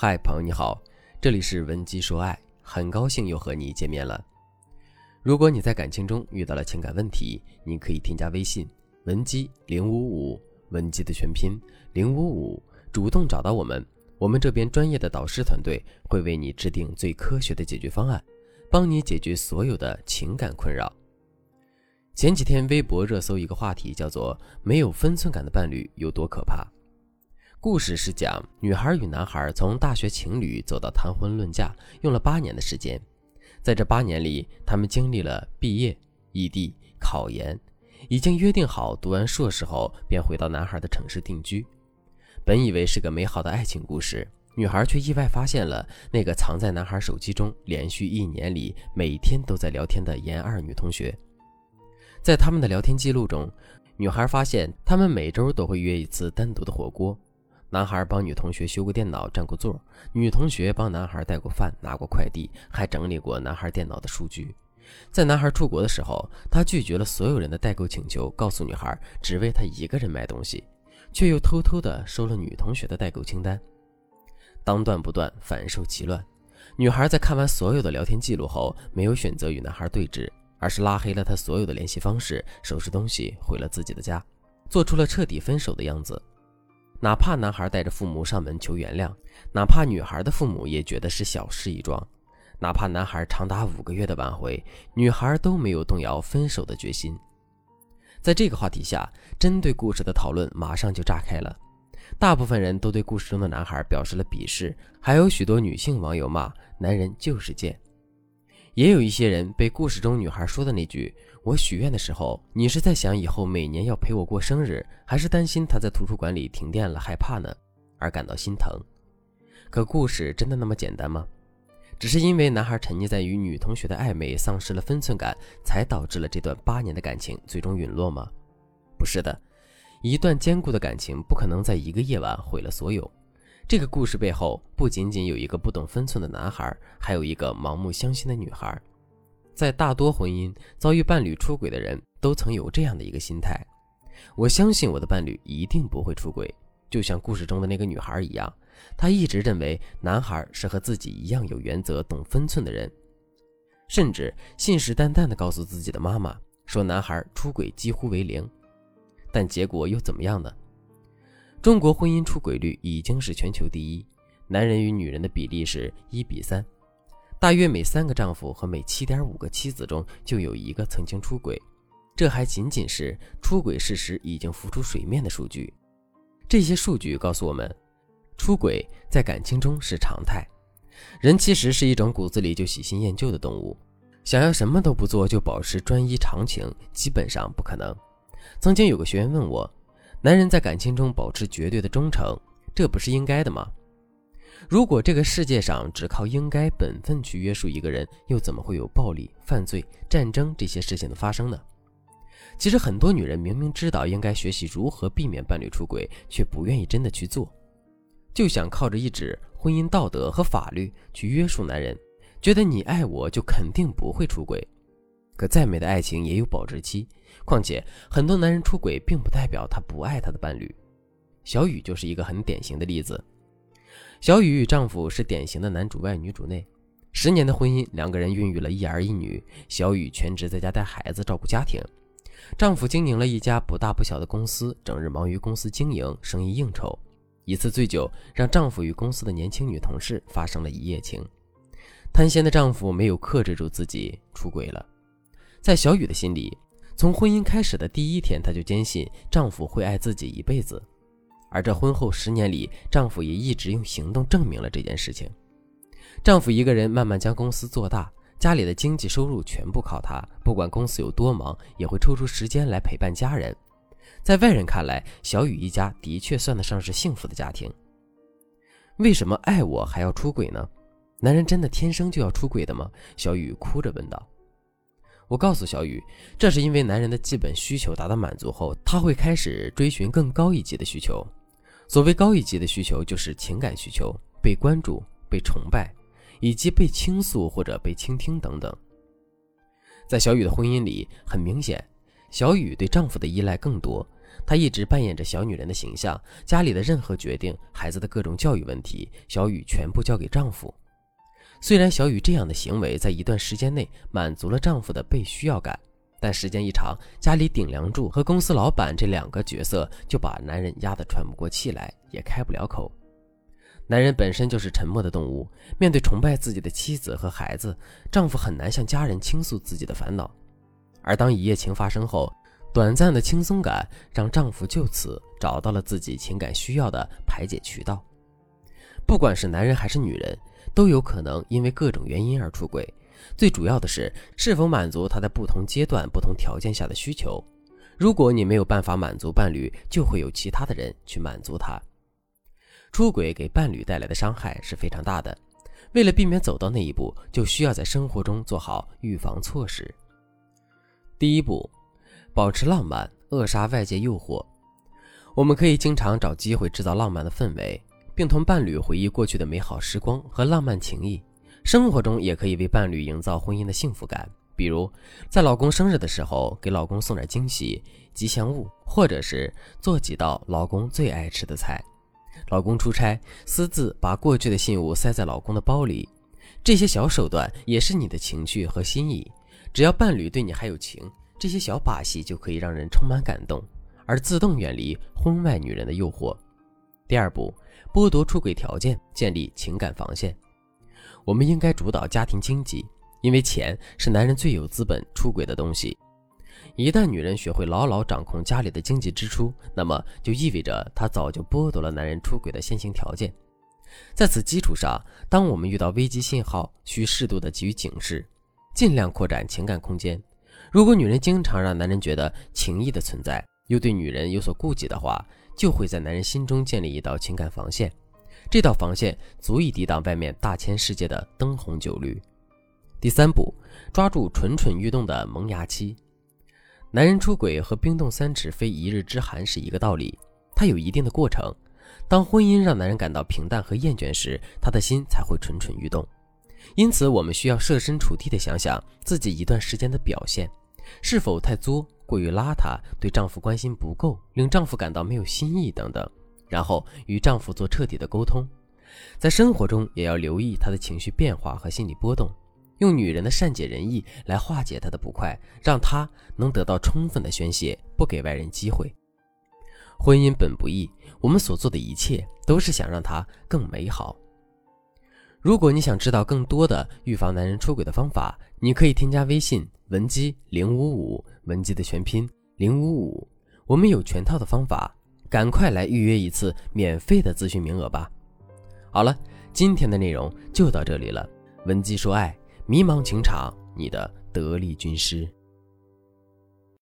嗨，朋友你好，这里是文姬说爱，很高兴又和你见面了。如果你在感情中遇到了情感问题，你可以添加微信文姬零五五，文姬的全拼零五五，主动找到我们，我们这边专业的导师团队会为你制定最科学的解决方案，帮你解决所有的情感困扰。前几天微博热搜一个话题叫做“没有分寸感的伴侣有多可怕”。故事是讲女孩与男孩从大学情侣走到谈婚论嫁，用了八年的时间。在这八年里，他们经历了毕业、异地、考研，已经约定好读完硕士后便回到男孩的城市定居。本以为是个美好的爱情故事，女孩却意外发现了那个藏在男孩手机中连续一年里每天都在聊天的研二女同学。在他们的聊天记录中，女孩发现他们每周都会约一次单独的火锅。男孩帮女同学修过电脑、占过座，女同学帮男孩带过饭、拿过快递，还整理过男孩电脑的数据。在男孩出国的时候，他拒绝了所有人的代购请求，告诉女孩只为他一个人买东西，却又偷偷的收了女同学的代购清单。当断不断，反受其乱。女孩在看完所有的聊天记录后，没有选择与男孩对峙，而是拉黑了他所有的联系方式，收拾东西回了自己的家，做出了彻底分手的样子。哪怕男孩带着父母上门求原谅，哪怕女孩的父母也觉得是小事一桩，哪怕男孩长达五个月的挽回，女孩都没有动摇分手的决心。在这个话题下，针对故事的讨论马上就炸开了，大部分人都对故事中的男孩表示了鄙视，还有许多女性网友骂男人就是贱。也有一些人被故事中女孩说的那句“我许愿的时候，你是在想以后每年要陪我过生日，还是担心他在图书馆里停电了害怕呢”而感到心疼。可故事真的那么简单吗？只是因为男孩沉溺在与女同学的暧昧，丧失了分寸感，才导致了这段八年的感情最终陨落吗？不是的，一段坚固的感情不可能在一个夜晚毁了所有。这个故事背后不仅仅有一个不懂分寸的男孩，还有一个盲目相信的女孩。在大多婚姻遭遇伴侣出轨的人都曾有这样的一个心态：我相信我的伴侣一定不会出轨，就像故事中的那个女孩一样，她一直认为男孩是和自己一样有原则、懂分寸的人，甚至信誓旦旦地告诉自己的妈妈说男孩出轨几乎为零。但结果又怎么样呢？中国婚姻出轨率已经是全球第一，男人与女人的比例是一比三，大约每三个丈夫和每七点五个妻子中就有一个曾经出轨。这还仅仅是出轨事实已经浮出水面的数据。这些数据告诉我们，出轨在感情中是常态。人其实是一种骨子里就喜新厌旧的动物，想要什么都不做就保持专一长情，基本上不可能。曾经有个学员问我。男人在感情中保持绝对的忠诚，这不是应该的吗？如果这个世界上只靠应该本分去约束一个人，又怎么会有暴力、犯罪、战争这些事情的发生呢？其实很多女人明明知道应该学习如何避免伴侣出轨，却不愿意真的去做，就想靠着一纸婚姻道德和法律去约束男人，觉得你爱我就肯定不会出轨。可再美的爱情也有保质期，况且很多男人出轨并不代表他不爱他的伴侣。小雨就是一个很典型的例子。小雨与丈夫是典型的男主外女主内，十年的婚姻，两个人孕育了一儿一女。小雨全职在家带孩子，照顾家庭；丈夫经营了一家不大不小的公司，整日忙于公司经营、生意应酬。一次醉酒，让丈夫与公司的年轻女同事发生了一夜情。贪心的丈夫没有克制住自己，出轨了。在小雨的心里，从婚姻开始的第一天，她就坚信丈夫会爱自己一辈子。而这婚后十年里，丈夫也一直用行动证明了这件事情。丈夫一个人慢慢将公司做大，家里的经济收入全部靠他。不管公司有多忙，也会抽出时间来陪伴家人。在外人看来，小雨一家的确算得上是幸福的家庭。为什么爱我还要出轨呢？男人真的天生就要出轨的吗？小雨哭着问道。我告诉小雨，这是因为男人的基本需求达到满足后，他会开始追寻更高一级的需求。所谓高一级的需求，就是情感需求，被关注、被崇拜，以及被倾诉或者被倾听等等。在小雨的婚姻里，很明显，小雨对丈夫的依赖更多，她一直扮演着小女人的形象，家里的任何决定、孩子的各种教育问题，小雨全部交给丈夫。虽然小雨这样的行为在一段时间内满足了丈夫的被需要感，但时间一长，家里顶梁柱和公司老板这两个角色就把男人压得喘不过气来，也开不了口。男人本身就是沉默的动物，面对崇拜自己的妻子和孩子，丈夫很难向家人倾诉自己的烦恼。而当一夜情发生后，短暂的轻松感让丈夫就此找到了自己情感需要的排解渠道。不管是男人还是女人，都有可能因为各种原因而出轨。最主要的是是否满足他在不同阶段、不同条件下的需求。如果你没有办法满足伴侣，就会有其他的人去满足他。出轨给伴侣带来的伤害是非常大的。为了避免走到那一步，就需要在生活中做好预防措施。第一步，保持浪漫，扼杀外界诱惑。我们可以经常找机会制造浪漫的氛围，并同伴侣回忆过去的美好时光和浪漫情谊。生活中也可以为伴侣营造婚姻的幸福感，比如在老公生日的时候给老公送点惊喜、吉祥物，或者是做几道老公最爱吃的菜。老公出差，私自把过去的信物塞在老公的包里，这些小手段也是你的情趣和心意。只要伴侣对你还有情，这些小把戏就可以让人充满感动，而自动远离婚外女人的诱惑。第二步，剥夺出轨条件，建立情感防线。我们应该主导家庭经济，因为钱是男人最有资本出轨的东西。一旦女人学会牢牢掌控家里的经济支出，那么就意味着她早就剥夺了男人出轨的先行条件。在此基础上，当我们遇到危机信号，需适度的给予警示，尽量扩展情感空间。如果女人经常让男人觉得情谊的存在，又对女人有所顾忌的话，就会在男人心中建立一道情感防线。这道防线足以抵挡外面大千世界的灯红酒绿。第三步，抓住蠢蠢欲动的萌芽期。男人出轨和冰冻三尺非一日之寒是一个道理，它有一定的过程。当婚姻让男人感到平淡和厌倦时，他的心才会蠢蠢欲动。因此，我们需要设身处地地想想自己一段时间的表现，是否太作、过于邋遢，对丈夫关心不够，令丈夫感到没有新意等等，然后与丈夫做彻底的沟通。在生活中，也要留意他的情绪变化和心理波动。用女人的善解人意来化解他的不快，让他能得到充分的宣泄，不给外人机会。婚姻本不易，我们所做的一切都是想让它更美好。如果你想知道更多的预防男人出轨的方法，你可以添加微信文姬零五五，文姬的全拼零五五，我们有全套的方法，赶快来预约一次免费的咨询名额吧。好了，今天的内容就到这里了，文姬说爱。迷茫情场，你的得力军师。